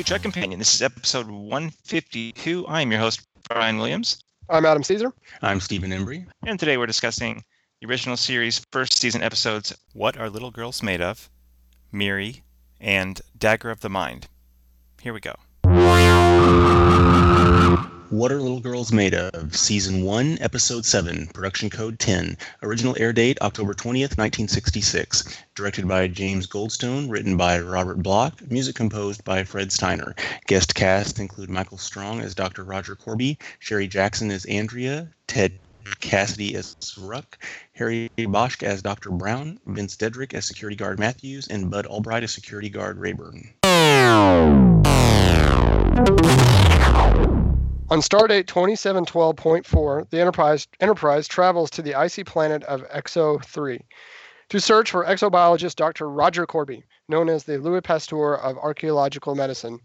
and to Trek Companion. This is episode 152. I'm your host, Brian Williams. I'm Adam Caesar. I'm Stephen Embry. And today we're discussing the original series first season episodes What Are Little Girls Made Of, Miri, and Dagger of the Mind. Here we go. What Are Little Girls Made Of? Season 1, Episode 7, Production Code 10. Original air date October 20th, 1966. Directed by James Goldstone, written by Robert Bloch, music composed by Fred Steiner. Guest cast include Michael Strong as Dr. Roger Korby, Sherry Jackson as Andrea, Ted Cassidy as Ruck, Harry Basch as Dr. Brown, Vince Deadrick as Security Guard Matthews, and Bud Albright as Security Guard Rayburn. On Stardate 2712.4, the Enterprise, Enterprise travels to the icy planet of Exo 3 to search for exobiologist Dr. Roger Korby, known as the Louis Pasteur of archaeological medicine.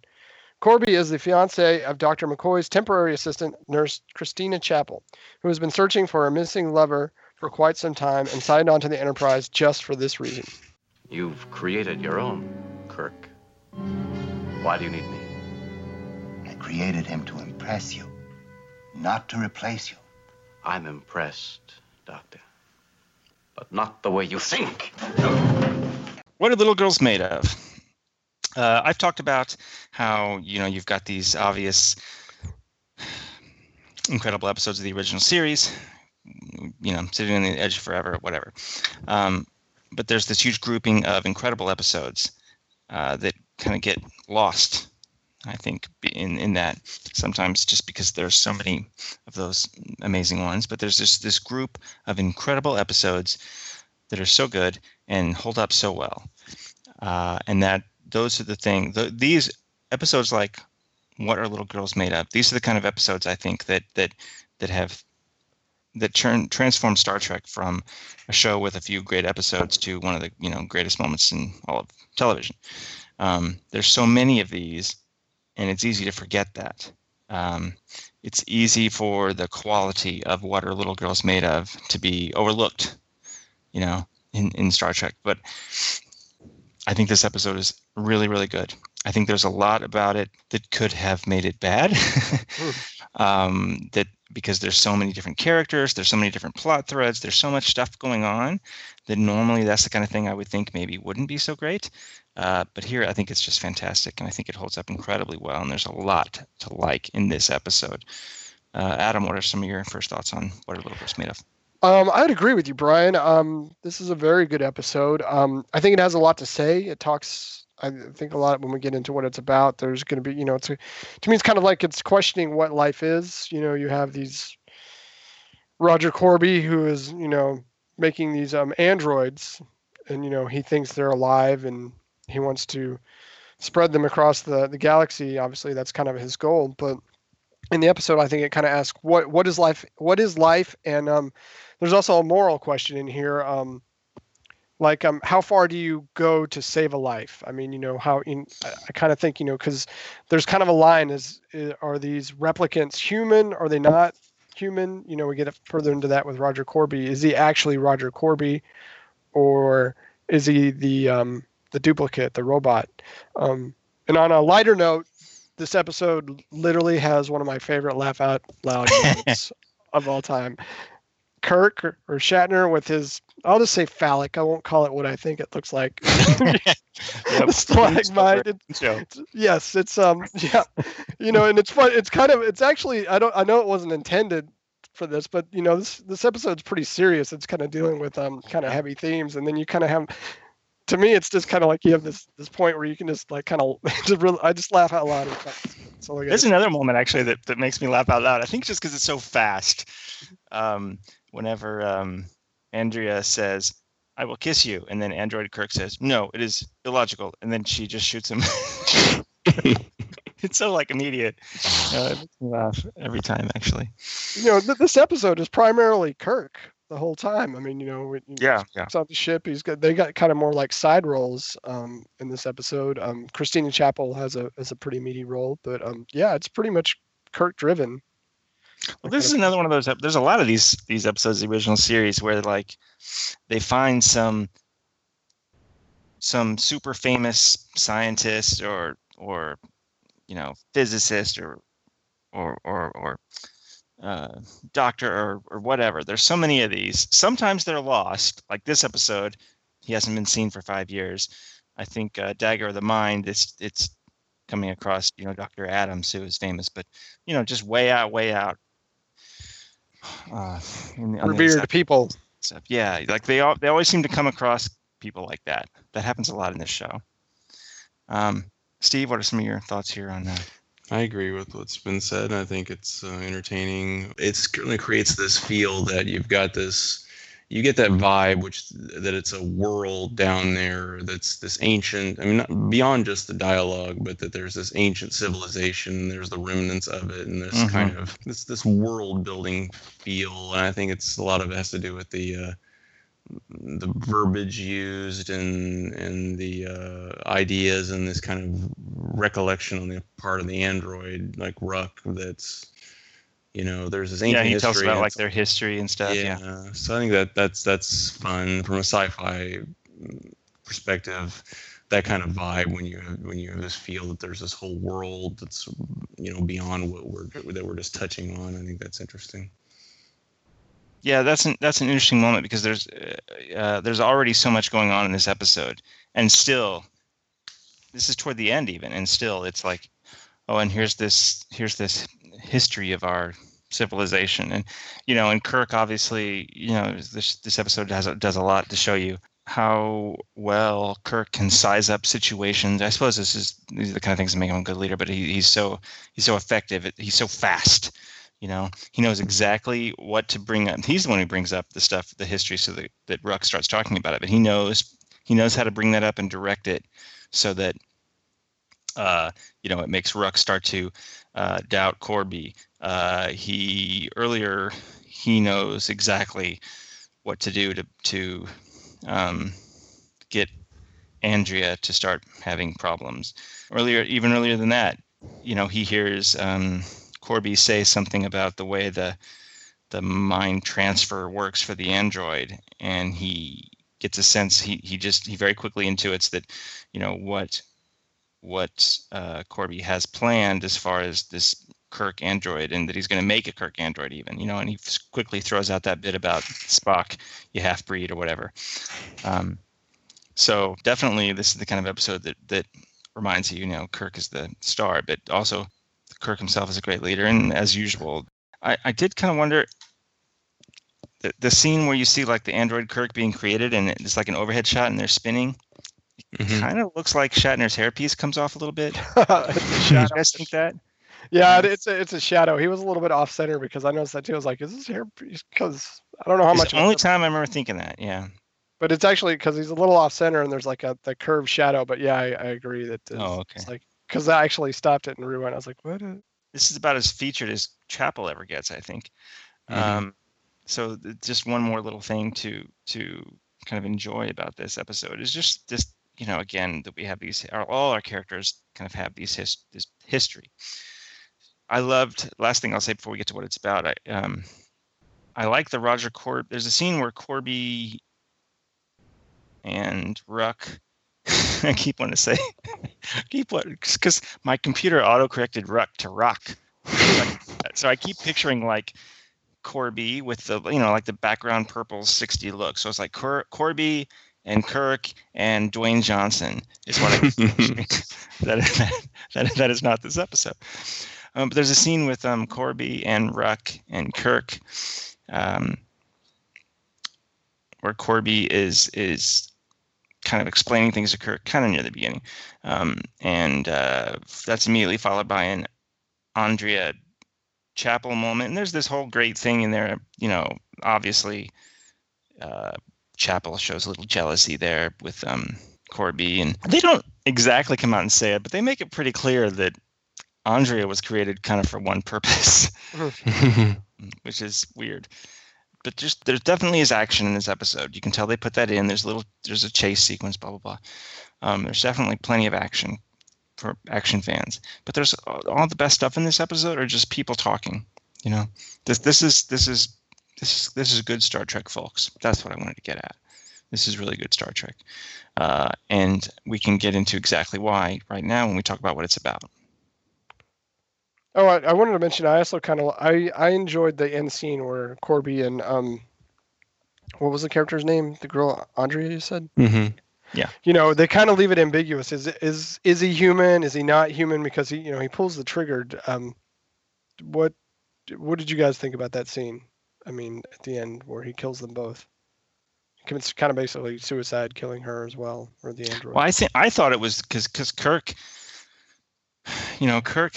Korby is the fiance of Dr. McCoy's temporary assistant, nurse Christina Chapel, who has been searching for a missing lover for quite some time and signed on to the Enterprise just for this reason. You've created your own, Kirk. Why do you need me? I created him to impress you, not to replace you. I'm impressed, Doctor. But not the way you think. What are little girls made of? Uh, I've talked about how you know you've got these obvious, incredible episodes of the original series, you know, City on the edge forever, whatever. Um, but there's this huge grouping of incredible episodes uh, that kind of get lost I think in in that sometimes just because there's so many of those amazing ones, but there's this this group of incredible episodes that are so good and hold up so well, uh, and that those are the thing. The, these episodes like what are little girls made of? These are the kind of episodes I think that that that have that turn transform Star Trek from a show with a few great episodes to one of the you know greatest moments in all of television. Um, there's so many of these and it's easy to forget that. Um, it's easy for the quality of what are little girls made of to be overlooked, you know, in, in Star Trek. But I think this episode is really, really good. I think there's a lot about it that could have made it bad. um, that because there's so many different characters, there's so many different plot threads, there's so much stuff going on that normally that's the kind of thing I would think maybe wouldn't be so great. Uh, but here, I think it's just fantastic, and I think it holds up incredibly well. And there's a lot to like in this episode. Uh, Adam, what are some of your first thoughts on what are Little Girls made of? Um, I'd agree with you, Brian. Um, this is a very good episode. Um, I think it has a lot to say. It talks, I think, a lot when we get into what it's about. There's going to be, you know, it's a, to me, it's kind of like it's questioning what life is. You know, you have these Roger Korby, who is, you know, making these um, androids, and you know, he thinks they're alive and he wants to spread them across the, the galaxy. Obviously, that's kind of his goal. But in the episode, I think it kind of asks what what is life? What is life? And um, there's also a moral question in here. Um, like um, how far do you go to save a life? I mean, you know, how in I, I kind of think you know because there's kind of a line: is, is are these replicants human? Are they not human? You know, we get further into that with Roger Korby. Is he actually Roger Korby, or is he the um, the duplicate, the robot. Um, and on a lighter note, this episode literally has one of my favorite laugh out loud moments of all time. Kirk or, or, Shatner with his, I'll just say phallic. I won't call it what I think it looks like. yep. stalagmite. It's, yes, it's um, yeah, you know, and it's fun. It's kind of, it's actually, I don't, I know it wasn't intended for this, but you know, this this episode's pretty serious. It's kind of dealing with um, kind of heavy themes, and then you kind of have to me, it's just kind of like you have this this point where you can just like kind of just really, I just laugh out loud. So There's another moment actually that, that makes me laugh out loud. I think just because it's so fast. Um, whenever um, Andrea says, "I will kiss you," and then Android Kirk says, "No, it is illogical," and then she just shoots him. it's so like immediate. Uh, it makes me laugh every time, actually. You know, th- this episode is primarily Kirk the whole time. I mean, you know, yeah, yeah. It's on the ship. He's got they got kind of more like side roles um, in this episode. Um, Christina Chapel has a has a pretty meaty role, but um, yeah, it's pretty much Kirk driven. Well, this is another one of those. There's a lot of these these episodes of the original series where like they find some some super famous scientist or or you know physicist or or or or uh, doctor or or whatever. There's so many of these. Sometimes they're lost. Like this episode, he hasn't been seen for five years. I think uh, Dagger of the Mind. It's it's coming across. You know, Doctor Adams, who is famous, but you know, just way out, way out. Uh, in the- on Revered inside people. stuff. Yeah, like they all they always seem to come across people like that. That happens a lot in this show. Um, Steve, what are some of your thoughts here on that? I agree with what's been said. I think it's uh, entertaining. It certainly creates this feel that you've got this, you get that vibe, which that it's a world down there that's this ancient. I mean, not beyond just the dialogue, but that there's this ancient civilization. There's the remnants of it, and this Mhm. kind of this this world building feel. And I think it's a lot of it has to do with the. Uh, the verbiage used and and the uh, ideas and this kind of recollection on the part of the android like Ruck that's you know there's this ancient yeah, he tells about like their history and stuff. Yeah. yeah, so I think that that's that's fun from a sci-fi perspective that kind of vibe when you have, when you have this feel that there's this whole world that's you know beyond what we're that we're just touching on I think that's interesting yeah, that's an that's an interesting moment because there's uh, uh, there's already so much going on in this episode, and still, this is toward the end even, and still it's like, oh, and here's this here's this history of our civilization, and you know, and Kirk obviously, you know, this this episode a, does a lot to show you how well Kirk can size up situations. I suppose this is these are the kind of things that make him a good leader, but he, he's so he's so effective. He's so fast. You know, he knows exactly what to bring up. He's the one who brings up the stuff, the history, so that, that Ruck starts talking about it. But he knows he knows how to bring that up and direct it so that uh, you know it makes Ruck start to uh, doubt Korby. Uh, he earlier he knows exactly what to do to to um, get Andrea to start having problems. Earlier, even earlier than that, you know, he hears um, Korby say something about the way the the mind transfer works for the android, and he gets a sense. He he just he very quickly intuits that, you know, what what uh, Korby has planned as far as this Kirk android, and that he's going to make a Kirk android even, you know, and he quickly throws out that bit about Spock, you half breed or whatever. Um, so definitely, this is the kind of episode that that reminds you, you know, Kirk is the star, but also Kirk himself is a great leader, and as usual, I, I did kind of wonder the, the scene where you see like the android Kirk being created, and it's like an overhead shot, and they're spinning. Mhm. Kind of looks like Shatner's hairpiece comes off a little bit. Did you guys think that? Yeah, it- it's a, it's a shadow. He was a little bit off center because I noticed that too. I was like, is this hair? Because I don't know how It's much. the only time I remember thinking that. Yeah. but it's actually because he's a little off center and there's like a the curved shadow. But yeah, I, I agree that it's, Oh, it's okay. like because I actually stopped it and rewind. I was like, what? is- This is about as featured as Chapel ever gets, I think. Mhm. Um, so th- just one more little thing to to kind of enjoy about this episode is just just you know again that we have these our, all our characters kind of have these his, this history. I loved last thing I'll say before we get to what it's about. I um I like the Roger Corb. There's a scene where Korby and Ruck. I keep wanting to say, keep what because my computer auto corrected Ruck to Rock. so I keep picturing like Korby with the you know like the background purple 60 look. So it's like Cor- Korby and Kirk and Dwayne Johnson is what I keep picturing. that, that, that, that is not this episode. Um, but there's a scene with um, Korby and Ruck and Kirk um, where Korby is is kind of explaining things to Kirk kind of near the beginning. Um, and uh, that's immediately followed by an Andrea Chapel moment. And there's this whole great thing in there, you know, obviously uh, Chapel shows a little jealousy there with um, Korby. And they don't exactly come out and say it, but they make it pretty clear that Andrea was created kind of for one purpose, which is weird. But just there definitely is action in this episode. You can tell they put that in. There's a little there's a chase sequence, blah blah blah. Um, there's definitely plenty of action for action fans. But there's all all the best stuff in this episode are just people talking. You know, this this is this is this is this is good Star Trek, folks. That's what I wanted to get at. This is really good Star Trek, uh, and we can get into exactly why right now when we talk about what it's about. Oh, I, I wanted to mention. I also kind of I I enjoyed the end scene where Korby and um, what was the character's name? The girl Andrea, you said. Mm-hmm. Yeah. You know, they kind of leave it ambiguous. Is is is he human? Is he not human? Because he you know he pulls the trigger. Um, what what did you guys think about that scene? I mean, at the end where he kills them both. It's kind of basically suicide, killing her as well, or the android. Well, I think I thought it was because because Kirk, you know, Kirk,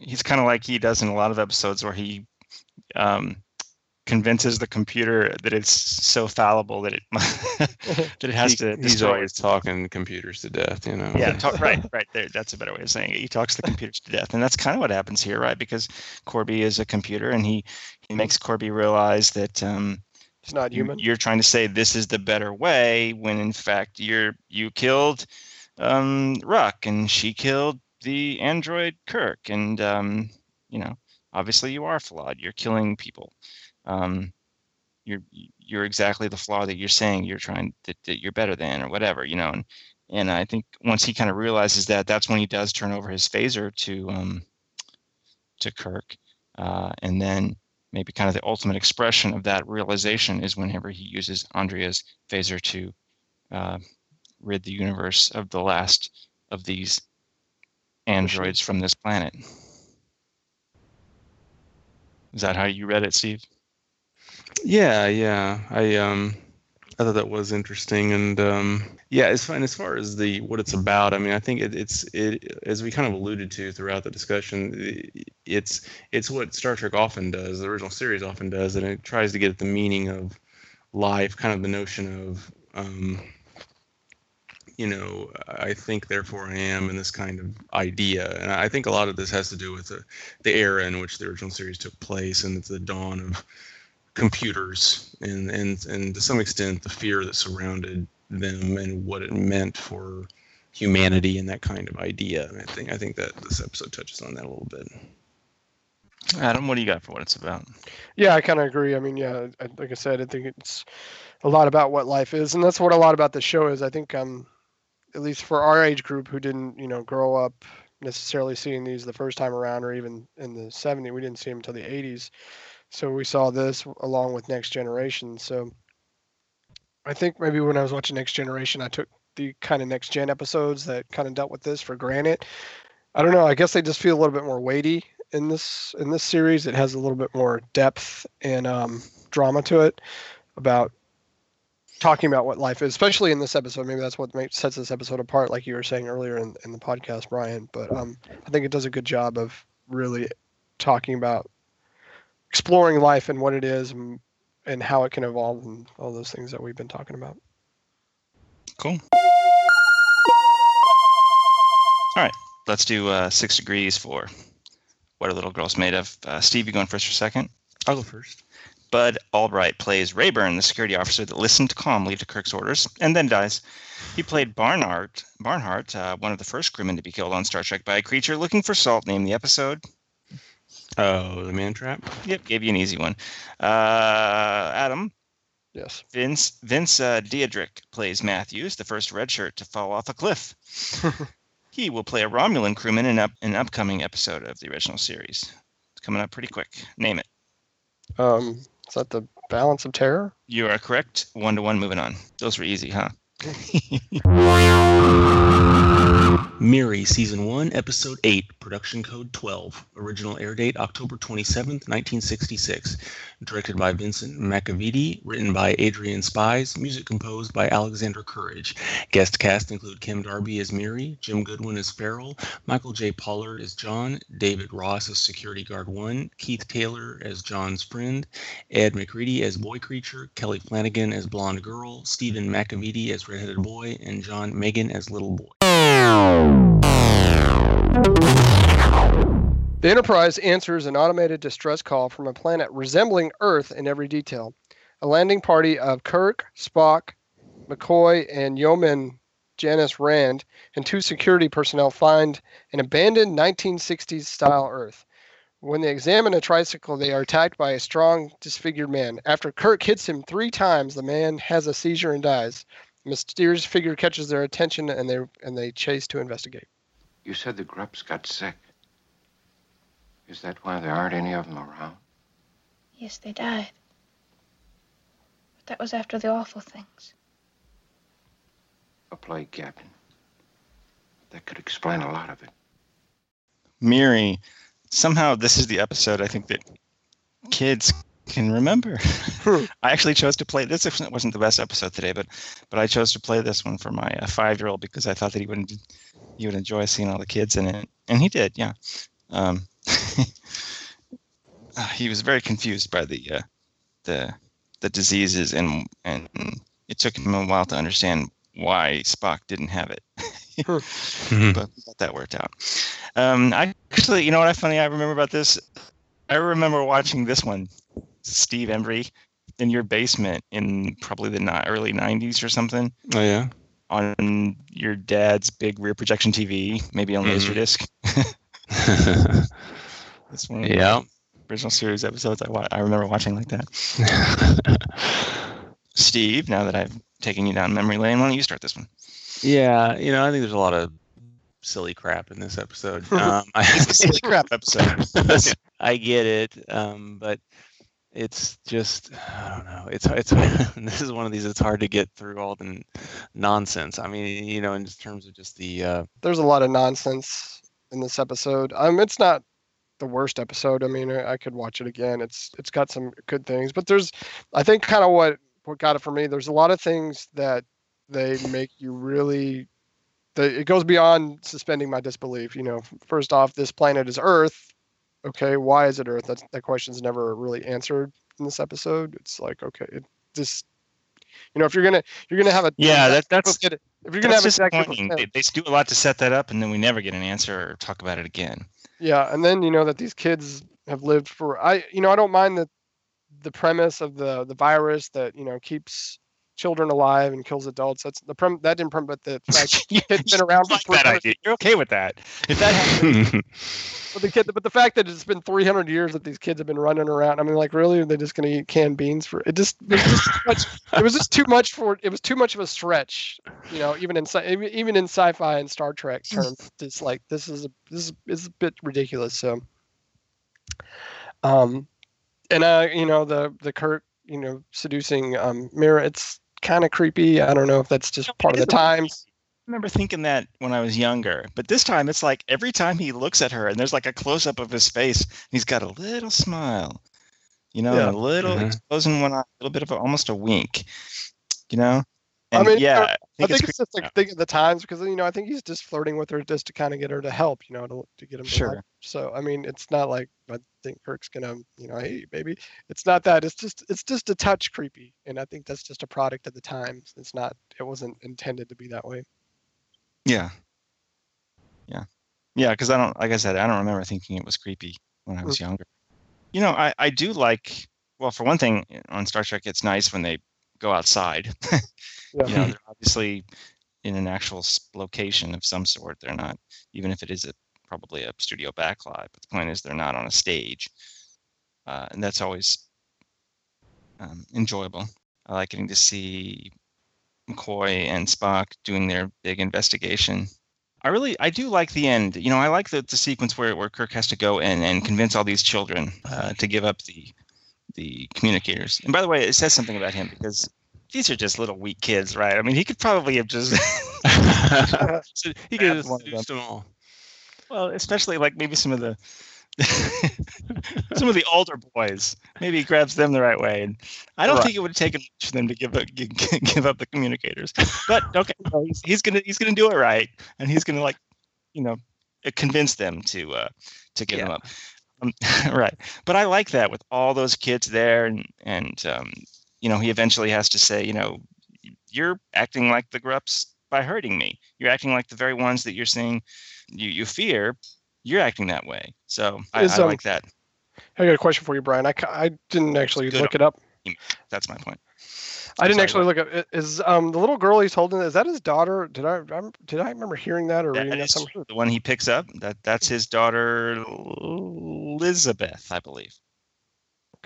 he's kind of like he does in a lot of episodes where he um, convinces the computer that it's so fallible that it that it has He- to. he's destroy always talking computers to death, you know. yeah, talk, right, right there. That's a better way of saying it. He talks the computers to death, and that's kind of what happens here, right? Because Korby is a computer, and he he makes Korby realize that um, It's not human. you're trying to say this is the better way, when in fact you're you killed um, Ruck, and she killed the android Kirk, and um, you know, obviously you are flawed. You're killing people. Um, you're you're exactly the flaw that you're saying you're trying that, that you're better than or whatever you know and and I think once he kind of realizes that that's when he does turn over his phaser to um to Kirk uh, and then maybe kind of the ultimate expression of that realization is whenever he uses Andrea's phaser to uh, rid the universe of the last of these androids from this planet. Is that how you read it, Steve? Yeah, yeah. I um I thought that was interesting and um yeah, as far, and as far as the what it's about, I mean, I think it, it's it as we kind of alluded to throughout the discussion, it's it's what Star Trek often does, the original series often does, and it tries to get at the meaning of life, kind of the notion of um you know, I think therefore I am, and this kind of idea. And I think a lot of this has to do with the, the era in which the original series took place and it's the dawn of computers and, and, and to some extent the fear that surrounded them and what it meant for humanity and that kind of idea. And I think I think that this episode touches on that a little bit. Adam, what do you got for what it's about? Yeah, I kind of agree. I mean, yeah, I- like I said, I think it's a lot about what life is, and that's what a lot about the show is. I think, um, at least for our age group who didn't, you know, grow up necessarily seeing these the first time around, or even in the '70s, we didn't see them until the '80s. So we saw this along with Next Generation. So I think maybe when I was watching Next Generation, I took the kind of Next Gen episodes that kind of dealt with this for granted. I don't know. I guess they just feel a little bit more weighty in this in this series. It has a little bit more depth and um, drama to it about talking about what life is, especially in this episode. Maybe that's what makes, sets this episode apart, like you were saying earlier in, in the podcast, Brian. But um, I think it does a good job of really talking about exploring life and what it is and, and how it can evolve and all those things that we've been talking about. Cool. All right, let's do uh, six degrees for what a little girl's made of. Uh, Steve, you going first or second? I'll go first. Bud Albright plays Rayburn, the security officer that listened calmly to Kirk's orders and then dies. He played Barnhart, Barnhart, uh, one of the first crewmen to be killed on Star Trek by a creature looking for salt. Name the episode. Oh, the man trap. Yep, gave you an easy one. Uh, Adam, Yes. Vince Vince uh, Diedrich plays Matthews, the first red shirt to fall off a cliff. he will play a Romulan crewman in up, an upcoming episode of the original series. It's coming up pretty quick. Name it. Um, is that the balance of terror? You are correct. One to one. Moving on. Those were easy, huh? Miri, Season 1, Episode 8, Production Code 12. Original air date October 27th, 1966. Directed by Vincent McEveety. Written by Adrian Spies. Music composed by Alexander Courage. Guest cast include Kim Darby as Miri, Jim Goodwin as Farrell, Michael J. Pollard as John, David Ross as Security Guard 1, Keith Taylor as John's friend, Ed McCready as Boy Creature, Kelly Flanagan as Blonde Girl, Stephen McEveety as Redheaded Boy, and John Megna as Little Boy. The Enterprise answers an automated distress call from a planet resembling Earth in every detail. A landing party of Kirk, Spock, McCoy, and Yeoman Janice Rand and two security personnel find an abandoned 1960s style Earth. When they examine a tricycle, they are attacked by a strong, disfigured man. After Kirk hits him three times, the man has a seizure and dies. A mysterious figure catches their attention and they and they chase to investigate. You said the grups got sick. Is that why there aren't any of them around? Yes, they died. But that was after the awful things. A plague, Captain. That could explain a lot of it. Miri, somehow this is the episode I think that kids can remember. I actually chose to play this. It wasn't the best episode today, but but I chose to play this one for my uh, five-year-old because I thought that he would he would enjoy seeing all the kids in it, and he did. Yeah, um, he was very confused by the uh, the the diseases, and and it took him a while to understand why Spock didn't have it. but we got that worked out. Um, I actually, you know what I funny I remember about this? I remember watching this one, Steve Embry, in your basement in probably the early '90s or something. Oh yeah. On your dad's big rear projection TV, maybe on Mhm. Laserdisc. That's one of the yeah. original series episodes I wa- I remember watching like that. Steve, now that I've taken you down memory lane, why don't you start this one? yeah. You know, I think there's a lot of silly crap in this episode. Um, I, It's a silly crap episode. I get it, um, but it's just I don't know. It's it's this is one of these. It's hard to get through all the nonsense. I mean, you know, in terms of just the uh, There's a lot of nonsense in this episode. Um, it's not the worst episode. I mean, I I could watch it again. It's it's got some good things, but there's, I think, kind of what what got it for me. There's a lot of things that they make you really. The, it goes beyond suspending my disbelief. You know, first off, this planet is Earth. Okay, why is it Earth? That's, that question's never really answered in this episode. It's like, okay, it just, you know, if you're gonna you're gonna have a Yeah, that, that's if you're gonna have disappointing. They, they do a lot to set that up, and then we never get an answer or talk about it again. Yeah, and then you know that these kids have lived for I you know I don't mind the the premise of the the virus that you know keeps children alive and kills adults. That's the prem that didn't prem but the fact Yeah, it's been around for like that 300 idea. You're okay with that? If that happened, but the kid but the fact that it's been 300 years that these kids have been running around. I mean like really are they just going to eat canned beans for it just it was just too much it was just too much for it was too much of a stretch, you know, even in sci- even in sci-fi and Star Trek terms. It's like this is a this is, is a bit ridiculous so um and uh you know the the kirk you know seducing um Miri it's kind of creepy i don't know if that's just part of the times I remember thinking that when I was younger, but this time it's like every time he looks at her, and there's like a close up of his face, he's got a little smile, you know, Yeah. a little Mhm. exposing one eye, a little bit of a, almost a wink, you know. I mean, yeah, I I i think, think it's it's just like of the times because you know i think he's just flirting with her just to kind of get her to help you know to, to get him to Sure. help. so i mean it's not like i think kirk's gonna you know hey baby it's not that it's just it's just a touch creepy and i think that's just a product of the times it's not it wasn't intended to be that way Yeah. Yeah. Yeah, because I don't like I said, I don't remember thinking it was creepy when I mm. was younger. You know, I, I do like well, for one thing, on Star Trek it's nice when they go outside. Yeah. you know, they're obviously in an actual location of some sort. They're not even if it is a probably a studio backlot, but the point is they're not on a stage. Uh, and that's always um, enjoyable. I like getting to see McCoy and Spock doing their big investigation. I really, I do like the end. You know, I like the, the sequence where, where Kirk has to go and, and convince all these children uh, to give up the the communicators. And by the way, it says something about him because these are just little weak kids, right? I mean, he could probably have just, so he could have seduced them all. well, especially like maybe some of the some of the older boys. Maybe he grabs them the right way. And I don't Right. think it would have taken much for them to give up gi- gi- give up the communicators. But okay, no, he's, he's gonna he's gonna do it right, and he's gonna like, you know, convince them to uh to give them up. Um, right. But I like that with all those kids there, and and um, you know, he eventually has to say, you know, you're acting like the Grups by hurting me. You're acting like the very ones that you're seeing, you you fear. You're acting that way. So I, Is, I um, like that. i got a question for you brian i, I didn't actually Good. look it up That's my point. I didn't actually look at is um the little girl he's holding is that his daughter? Did I did I remember hearing that or That reading that somewhere? the one he picks up. That that's his daughter Elizabeth, I believe.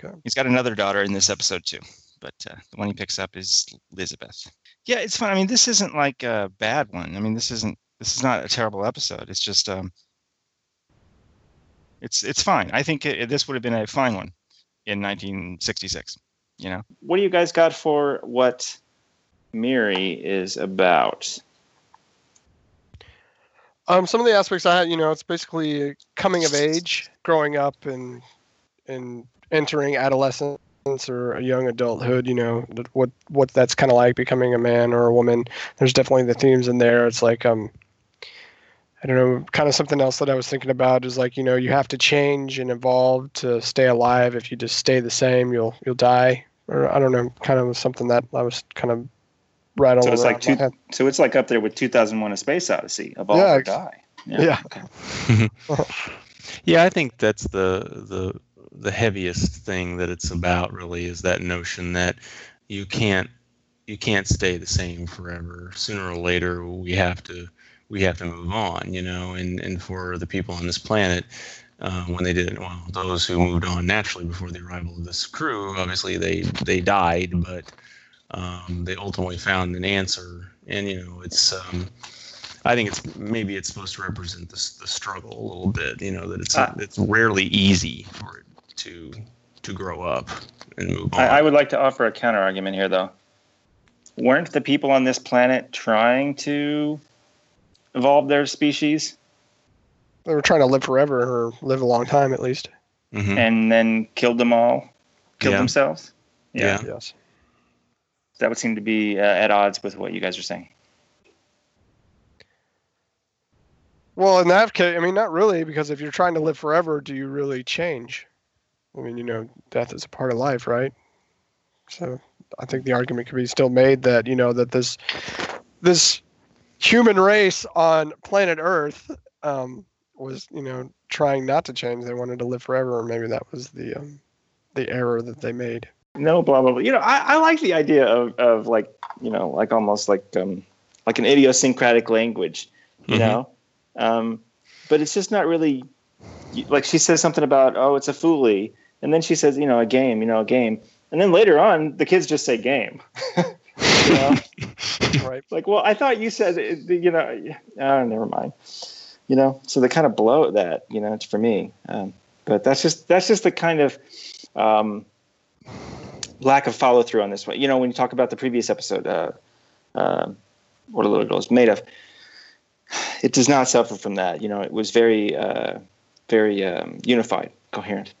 Okay. He's got another daughter in this episode too, but uh, the one he picks up is Elizabeth. Yeah, it's fun. I mean, this isn't like a bad one. I mean, this isn't this is not a terrible episode. It's just um It's it's fine. I think it, this would have been a fine one in 1966. You know, What do you guys got for what Miri is about? Um, some of the aspects I had, you know, it's basically coming of age, growing up, and and entering adolescence or a young adulthood. You know, what what that's kind of like becoming a man or a woman. There's definitely the themes in there. It's like um, I don't know, kind of something else that I was thinking about is like you know you have to change and evolve to stay alive. If you just stay the same, you'll you'll die. Or I don't know, kind of something that I was kind of rattling So it's like around my two, head. so it's like up there with 2001: A Space Odyssey. Evolve Yeah, or ex- die. Yeah. Okay. Yeah, I think that's the the the heaviest thing that it's about really is that notion that you can't you can't stay the same forever. Sooner or later we have to we have to move on, you know, and and for the people on this planet uh, when they didn't well those who moved on naturally before the arrival of this crew obviously they they died but um, they ultimately found an answer and you know it's um, I think it's maybe it's supposed to represent this the struggle a little bit. You know that it's Ah. it's rarely easy for it to to grow up and move on. I, I would like to offer a counter argument here, though. Weren't the people on this planet trying to evolve their species They were trying to live forever or live a long time at least. Mhm. and then killed them all, killed Yeah. themselves? Yeah. Yes. That would seem to be uh, at odds with what you guys are saying. Well, in that case, I mean, not really, because if you're trying to live forever, do you really change? I mean, you know, death is a part of life, right? So I think the argument could be still made that you know that this this human race on planet Earth um, was you know trying not to change. They wanted to live forever, and maybe that was the um, the error that they made. No, blah blah blah. You know, I, I like the idea of, of like you know like almost like um like an idiosyncratic language, you Mhm. know, um, but it's just not really like she says something about oh it's a foolie, and then she says you know a game, you know a game, and then later on the kids just say game. you know? Right. Like, well, I thought you said you know. Oh, never mind. You know, so they kind of blow that. You know, it's for me. Um, but that's just that's just the kind of um, lack of follow through on this one. You know, when you talk about the previous episode, uh, uh, what a little girl is made of, it does not suffer from that. You know, it was very, uh, very um, unified, coherent.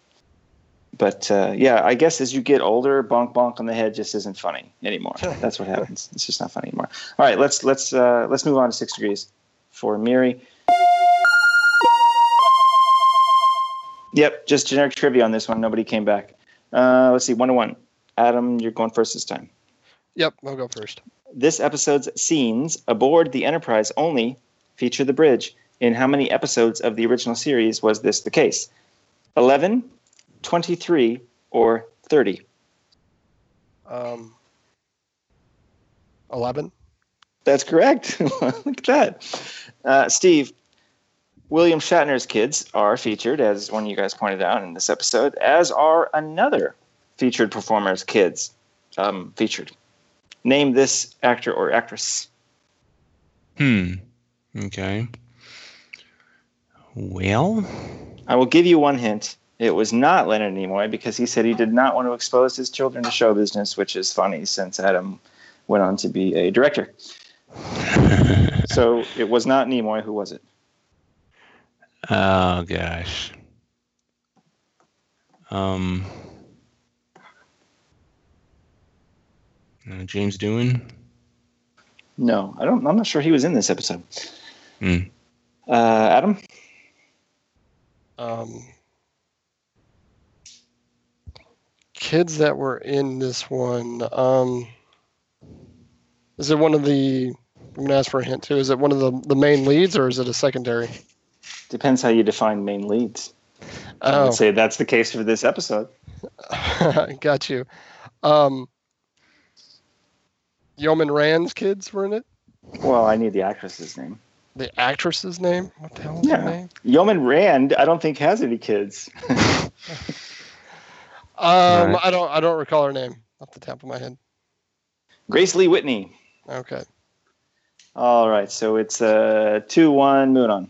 But uh, yeah, I guess as you get older, bonk bonk on the head just isn't funny anymore. That's what happens. It's just not funny anymore. All right, let's let's uh, let's move on to six degrees for Miri. Yep, just generic trivia on this one. Nobody came back. Uh, let's see, one to one. Adam, you're going first this time. Yep, I'll go first. This episode's scenes aboard the Enterprise only feature the bridge. In how many episodes of the original series was this the case? 11, 23, or 30? Um, Eleven. That's correct. Look at that. Uh, Steve, William Shatner's kids are featured, as one of you guys pointed out in this episode, as are another featured performer's kids um, featured. Name this actor or actress. Hmm. Okay. Well, I will give you one hint. It was not Leonard Nimoy because he said he did not want to expose his children to show business, which is funny since Adam went on to be a director. So it was not Nimoy. Who was it? oh gosh. Um. Uh, James Doohan. No, I don't. I'm not sure he was in this episode. Hmm. Uh, Adam. Um, kids that were in this one. Um, is it one of the? I'm gonna ask for a hint too. Is it one of the the main leads or is it a secondary? Depends how you define main leads. I Oh, would say that's the case for this episode. got you. Um, Yeoman Rand's kids were in it. Well, I need the actress's name. The actress's name? What the hell is her Yeah. name? Yeoman Rand, I don't think has any kids. Um, Right. I don't. I don't recall her name off the top of my head. Grace Lee Whitney. Okay. All right, so it's uh, two one.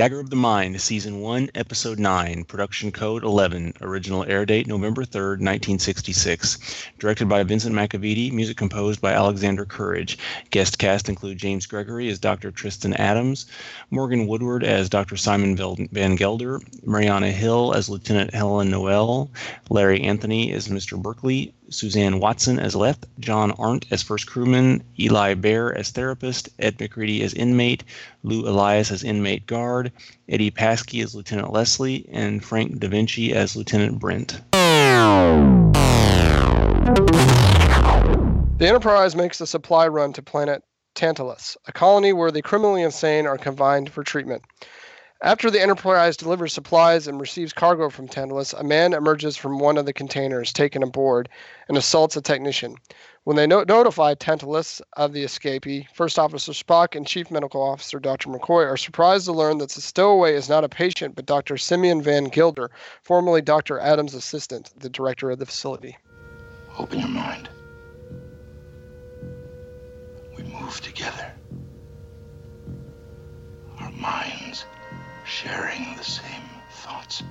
Dagger of the Mind, Season 1, Episode 9, Production Code 11, original air date November 3rd, 1966. Directed by Vincent McEveety, music composed by Alexander Courage. Guest cast include James Gregory as Dr. Tristan Adams, Morgan Woodward as Dr. Simon Van Gelder, Marianna Hill as Lieutenant Helen Noel, Larry Anthony as Mr. Berkeley, Suzanne Wasson as Leth, John Arndt as first crewman, Eli Behar as therapist, Ed McCready as inmate, Lou Elias as inmate guard, Eddie Paskey as Lieutenant Leslie, and Frank Da Vinci as Lieutenant Brent. The Enterprise makes a supply run to planet Tantalus, a colony where the criminally insane are confined for treatment. After the Enterprise delivers supplies and receives cargo from Tantalus, a man emerges from one of the containers taken aboard and assaults a technician. When they no- notify Tantalus of the escapee, First Officer Spock and Chief Medical Officer Dr. McCoy are surprised to learn that the stowaway is not a patient but Dr. Simeon Van Gelder, formerly Dr. Adams' assistant, the director of the facility. Open your mind. We move together. Our minds sharing the same thoughts.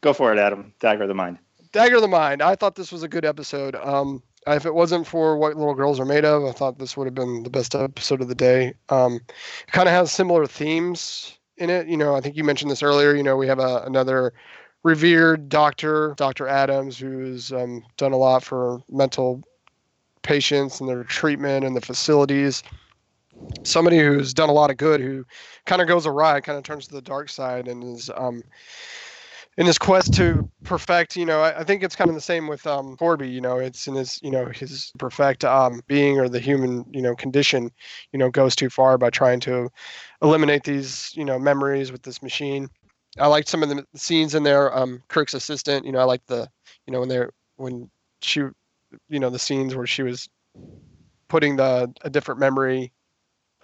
Go for it, Adam. Dagger of the Mind. Dagger of the Mind. I thought this was a good episode. Um, if it wasn't for what little girls are made of, I thought this would have been the best episode of the day. Um, it kind of has similar themes in it. You know, I think you mentioned this earlier. You know, we have a, another revered doctor, Dr. Adams, who's um, done a lot for mental patients and their treatment and the facilities somebody who's done a lot of good who kind of goes awry kind of turns to the dark side and is um in his quest to perfect you know i, I think it's kind of the same with um Korby you know it's in his you know his perfect um being or the human you know condition you know goes too far by trying to eliminate these you know memories with this machine. I liked some of the scenes in there um kirk's assistant you know i like the you know when they're when she you know the scenes where she was putting the a different memory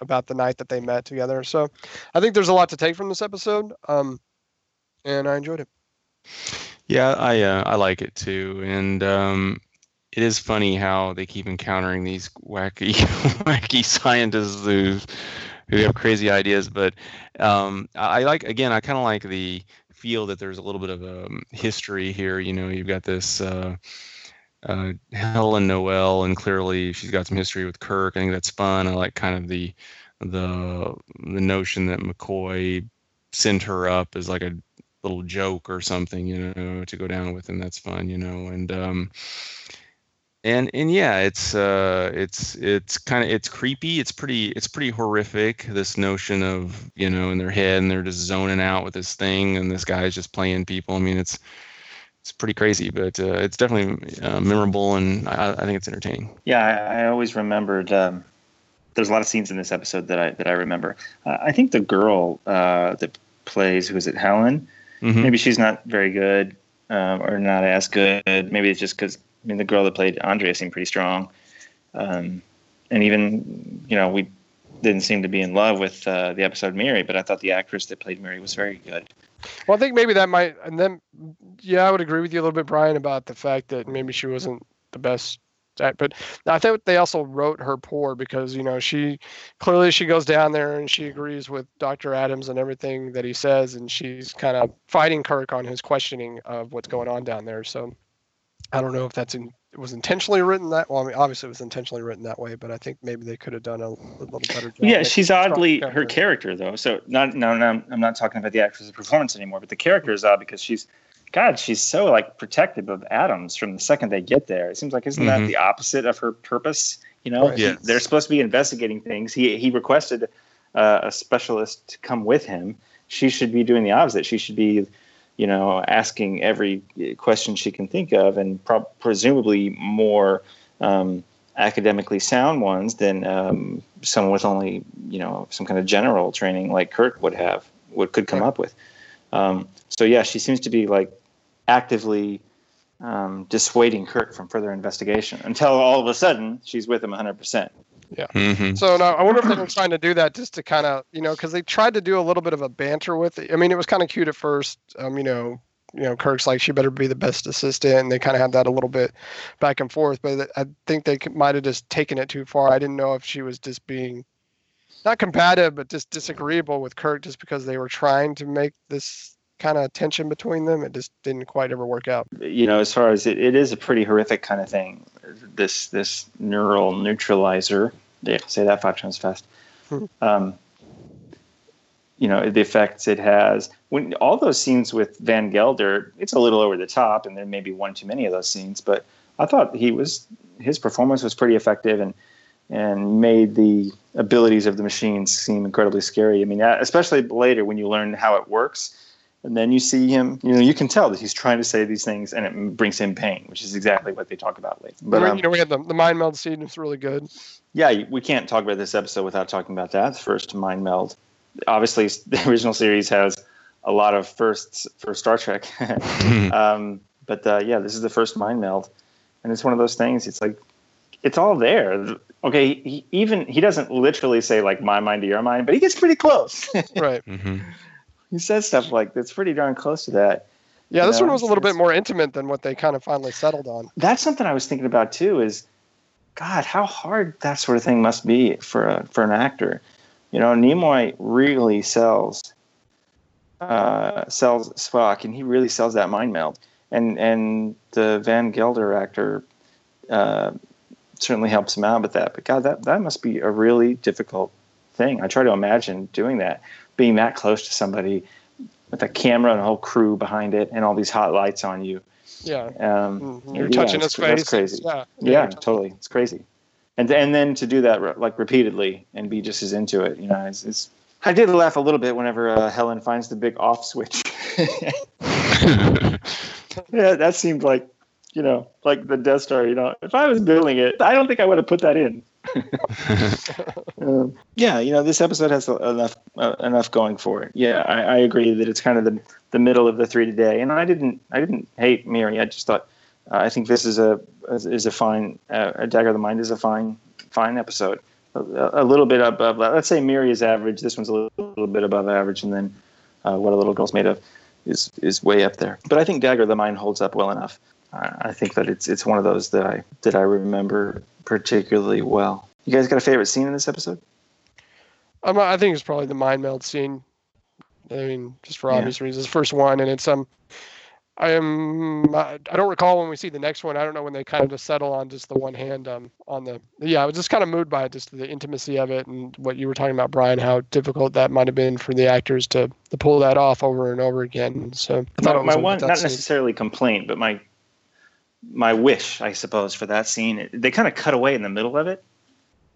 about the night that they met together. So I think there's a lot to take from this episode, um, and I enjoyed it. Yeah, I uh, I like it too, and um, it is funny how they keep encountering these wacky wacky scientists who who have crazy ideas. But um, I like again, I kind of like the feel that there's a little bit of a um, history here. You know, you've got this. Uh, uh, Helen Noel, and clearly she's got some history with Kirk. I think that's fun. I like kind of the the the notion that McCoy sent her up as like a little joke or something, you know, to go down with, and that's fun, you know, and um, and and yeah, it's uh, it's it's kind of it's creepy. It's pretty it's pretty horrific. This notion of you know in their head and they're just zoning out with this thing, and this guy's just playing people. I mean, it's it's pretty crazy, but uh, it's definitely uh, memorable, and I, I, think it's entertaining. Yeah, I, I always remembered. Um, there's a lot of scenes in this episode that I that I remember. Uh, I think the girl uh, that plays who is it, Helen? Mm-hmm. Maybe she's not very good um, or not as good. Maybe it's just because I mean the girl that played Andrea seemed pretty strong, um, and even you know we didn't seem to be in love with uh, the episode Miri, but I thought the actress that played Miri was very good. Well, I think maybe that might, and then, yeah, I would agree with you a little bit, Brian, about the fact that maybe she wasn't the best at, but I think they also wrote her poor because you know she clearly she goes down there and she agrees with Dr. Adams and everything that he says, and she's kind of fighting Kirk on his questioning of what's going on down there. So I don't know if that's in, it was intentionally written that well. I mean, obviously it was intentionally written that way, but I think maybe they could have done a, a little better job. Yeah, she's oddly her character though. So not no no I'm not talking about the actress's performance anymore, but the character is odd because she's God, she's so like protective of Adams from the second they get there. It seems like isn't mm-hmm. that the opposite of her purpose? You know, right. yes. they're supposed to be investigating things. He he requested uh, a specialist to come with him. She should be doing the opposite. She should be you know, asking every question she can think of, and pro- presumably more um, academically sound ones than um, someone with only, you know, some kind of general training like Kirk would have, would could come up with. Um, so yeah, she seems to be like actively um, dissuading Kirk from further investigation until all of a sudden she's with him 100 percent. Yeah. Mm-hmm. So now I wonder if they were trying to do that just to kind of, you know, because they tried to do a little bit of a banter with it. I mean, it was kind of cute at first. Um, you know, you know, Kirk's like, she better be the best assistant, and they kind of had that a little bit back and forth. But I think they might have just taken it too far. I didn't know if she was just being, not combative, but just disagreeable with Kirk just because they were trying to make this kind of tension between them. It just didn't quite ever work out. You know, as far as it, it is a pretty horrific kind of thing. This this neural neutralizer. Yeah, say that five times fast. Hmm. Um, you know the effects it has when all those scenes with Van Gelder, it's a little over the top, and there may be one too many of those scenes. But I thought he was his performance was pretty effective and and made the abilities of the machines seem incredibly scary. I mean, especially later when you learn how it works, and then you see him. You know, you can tell that he's trying to say these things, and it brings him pain, which is exactly what they talk about later. But um, you know, we had the, the mind meld scene was really good. yeah, we can't talk about this episode without talking about that first mind meld. Obviously, the original series has a lot of firsts for Star Trek, um, but uh, yeah, this is the first mind meld, and it's one of those things. It's like it's all there. Okay, he, even he doesn't literally say like my mind to your mind, but he gets pretty close. right. hmm he says stuff like that's pretty darn close to that. Yeah, this know, one was a little bit more intimate than what they kind of finally settled on. That's something I was thinking about too. Is God, how hard that sort of thing must be for a for an actor. You know, Nimoy really sells uh, sells Spock, and he really sells that mind meld. And and the Van Gelder actor uh, certainly helps him out with that. But God, that that must be a really difficult thing. I try to imagine doing that, being that close to somebody with a camera and a whole crew behind it, and all these hot lights on you. Yeah. Um, Mhm. You're yeah, touching his face. That's crazy. Yeah. Yeah, you're totally. It's crazy. And and then to do that like repeatedly and be just as into it, you know, it's, it's I did laugh a little bit whenever uh, Helen finds the big off switch. yeah, that seemed like, you know, like the Death Star. You know, if I was building it, I don't think I would have put that in. Yeah, you know, this episode has enough uh, enough going for it. Yeah, I, I agree that it's kind of the the middle of the three today, and I didn't I didn't hate Miri. I just thought uh, I think this is a is, is a fine uh, a Dagger of the Mind is a fine fine episode. A, a little bit above. Let's say Miri is average. This one's a little, little bit above average, and then uh, what a little girl's made of is is way up there. But I think Dagger of the Mind holds up well enough. I, I think that it's it's one of those that I that I remember particularly well. You guys got a favorite scene in this episode? Um, I think it's probably the mind meld scene. I mean, just for Yeah. obvious reasons. First one, and it's um, I am. I I don't recall when we see the next one. I don't know when they kind of just settle on just the one hand um on the. Yeah, I was just kind of moved by it, just the intimacy of it, and what you were talking about, Brian, how difficult that might have been for the actors to to pull that off over and over again. So I thought my, it was my one not scene. necessarily complaint but my my wish i suppose for that scene they kind of cut away in the middle of it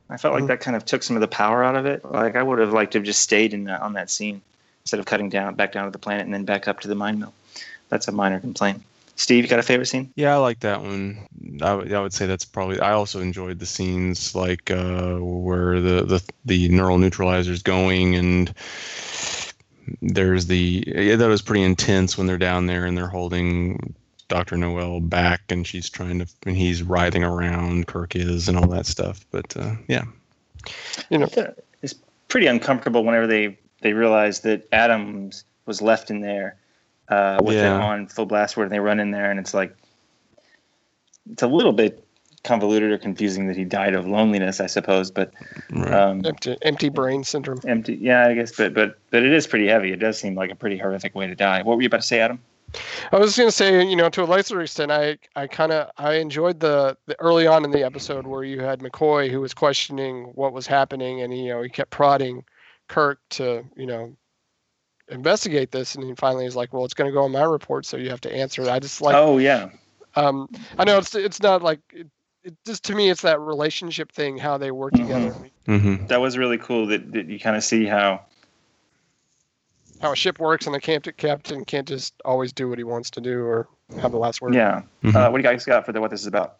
i felt Mhm. like that kind of took some of the power out of it like i would have liked to have just stayed in the, on that scene instead of cutting down back down to the planet and then back up to the mind meld that's a minor complaint steve you got a favorite scene Yeah, I like that one. I would- say that's probably. I also enjoyed the scenes like uh, where the, the the neural is going, and there's the yeah, that was pretty intense when they're down there and they're holding Dr. Noel back, and she's trying to, and he's writhing around. Kirk is, and all that stuff. But uh, yeah, you know, it's pretty uncomfortable whenever they they realize that adams was left in there uh, with Yeah. it on full blast where they run in there and it's like it's a little bit convoluted or confusing that he died of loneliness i suppose but right. um, empty empty brain syndrome. empty yeah i guess but but but it is pretty heavy it does seem like a pretty horrific way to die what were you about to say adam I was going to say, you know, to a lesser extent, I, I kind of I enjoyed the, the early on in the episode where you had McCoy who was questioning what was happening, and he, you know he kept prodding Kirk to you know investigate this, and he finally is like, well, it's going to go on my report, so you have to answer it. I just like, oh yeah um, I know it's it's not like it, it just to me it's that relationship thing how they work Mhm. together, hmm that was really cool that, that you kind of see how how a ship works, and the captain captain can't just always do what he wants to do or have the last word. yeah Mhm. uh, what do you guys got for the what this is about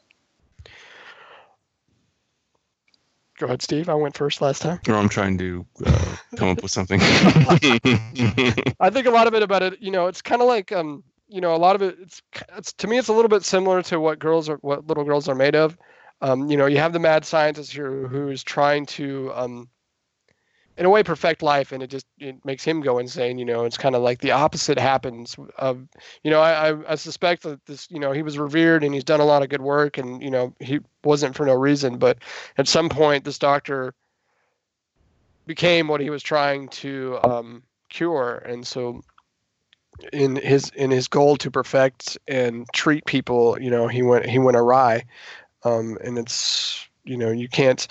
Go ahead, Steve. I went first last time. Or I'm trying to uh, come up with something. I think a lot of it about it, you know, it's kind of like, um, you know, a lot of it, it's, it's to me, it's a little bit similar to what girls are, what little girls are made of. Um, you know, you have the mad scientist here who is trying to, um, in a way, perfect life, and it just it makes him go insane. You know, it's kind of like the opposite happens. Of, you know, I, I I suspect that this, you know, he was revered and he's done a lot of good work, and you know, he wasn't for no reason. But at some point, this doctor became what he was trying to um, cure, and so in his in his goal to perfect and treat people, you know, he went he went awry, um, and it's you know you can't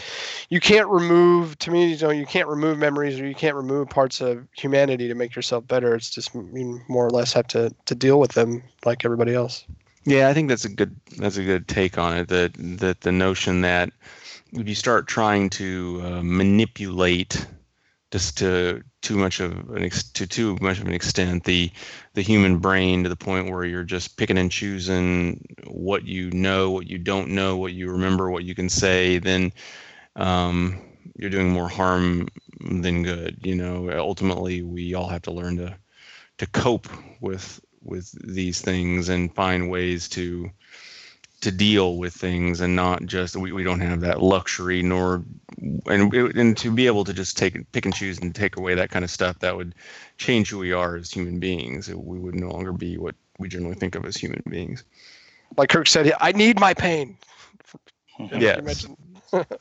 you can't remove to me you know you can't remove memories or you can't remove parts of humanity to make yourself better it's just you more or less have to to deal with them like everybody else Yeah, I think that's a good that's a good take on it. That that the notion that if you start trying to uh, manipulate just to too much of an ex- to too much of an extent the the human brain to the point where you're just picking and choosing what you know, what you don't know, what you remember, what you can say, then um, you're doing more harm than good. You know, ultimately, we all have to learn to to cope with with these things and find ways to to deal with things and not just we, we don't have that luxury nor and and to be able to just take pick and choose and take away that kind of stuff that would change who we are as human beings we would no longer be what we generally think of as human beings like kirk said i need my pain mm-hmm. yeah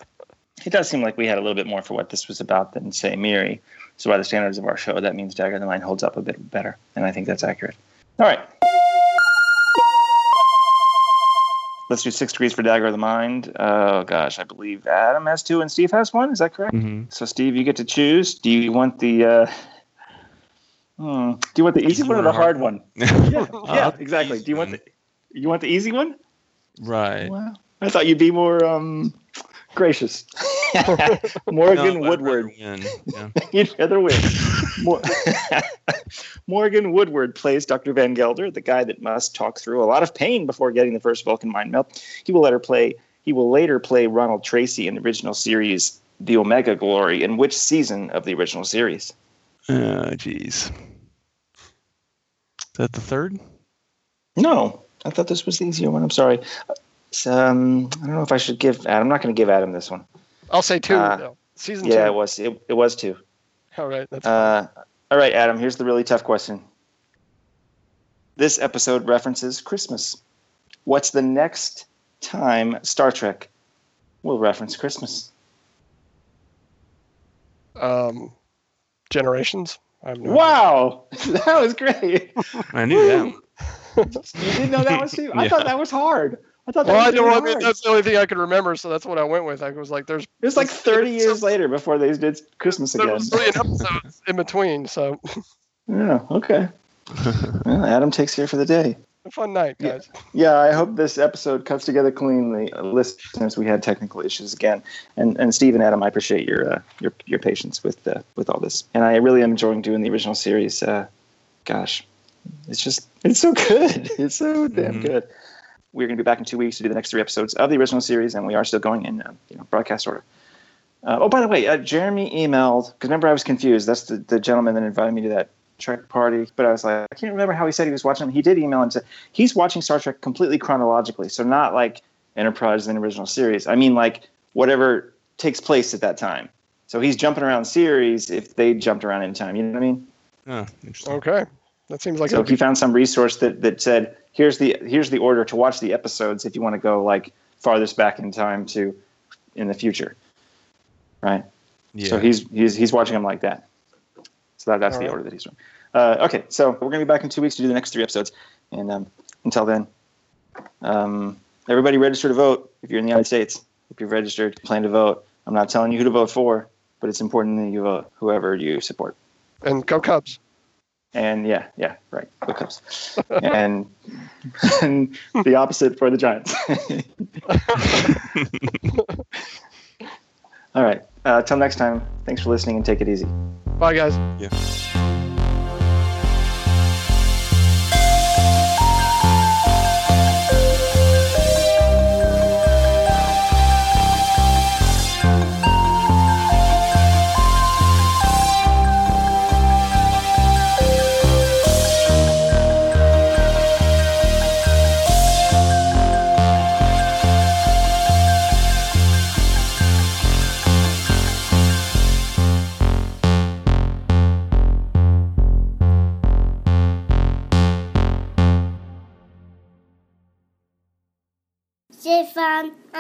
It does seem like we had a little bit more for what this was about than, say, Miri. So, by the standards of our show, that means Dagger of the Mind holds up a bit better. And I think that's accurate. All right. Let's do six degrees for Dagger of the Mind. Oh, gosh. I believe Adam has two and Steve has one. Is that correct? mm-hmm. So, Steve, you get to choose. Do you want the. Uh, hmm, do you want the easy one or the hard one? Yeah, yeah, exactly. Do you want the you want the easy one? right Well, I thought you'd be more um, gracious. Morgan No, Woodward. win. Yeah. You'd rather win. Mor- Morgan Woodward plays Dr. Van Gelder, the guy that must talk through a lot of pain before getting the first Vulcan mind meld. He will later play. He will later play Ronald Tracy in the original series, The Omega Glory. In which season of the original series? oh jeez is that the third No, I thought this was the easier one. I'm sorry. Um, I don't know if I should give Adam. I'm not going to give Adam this one. I'll say two Uh, though. season Yeah, it was. It, it was two. all right that's Uh, all right, Adam. Here's the really tough question. This episode references Christmas. What's the next time Star Trek will reference Christmas? um generations I no Wow, that was great. i knew that one. You didn't know that was Steve? I Yeah. thought that was hard. I thought that Well, I was know. really I mean, that's the only thing I could remember, so that's what I went with. I was like, "There's It was like 30 years later before they did Christmas there again. was three episodes in between, so Yeah, okay. Well, Adam takes care for the day. a fun night, Yeah. guys. Yeah, I hope this episode cuts together cleanly. Uh, listeners, we had technical issues again, and and Steve and Adam, I appreciate your uh, your your patience with uh, with all this, and I really am enjoying doing the original series. Uh, gosh, it's just it's so good. It's so damn Mhm. good. We're going to be back in two weeks to do the next three episodes of the original series, and we are still going in uh, you know broadcast order. Uh, oh, by the way, uh, Jeremy emailed because remember I was confused. That's the, the gentleman that invited me to that Trek party, but I was like, I can't remember how he said he was watching. He did email and said he's watching Star Trek completely chronologically, so not like Enterprise and original series. I mean, like whatever takes place at that time. So he's jumping around series if they jumped around in time. You know what I mean? oh interesting Okay, that seems like so if he found some resource that, that said here's the here's the order to watch the episodes if you want to go like farthest back in time to in the future, right? yeah So he's he's he's watching them like that. So that, that's All the right. order that he's doing. Uh, okay, so we're gonna be back in two weeks to do the next three episodes, and um, until then, um, everybody register to vote if you're in the United States. If you've registered, plan to vote. I'm not telling you who to vote for, but it's important that you vote whoever you support. and go Cubs. And yeah, yeah, right. Go Cubs. and, and the opposite for the Giants. All right. Uh, till next time. Thanks for listening and take it easy. Bye, guys.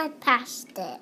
Stefan passed Pastor.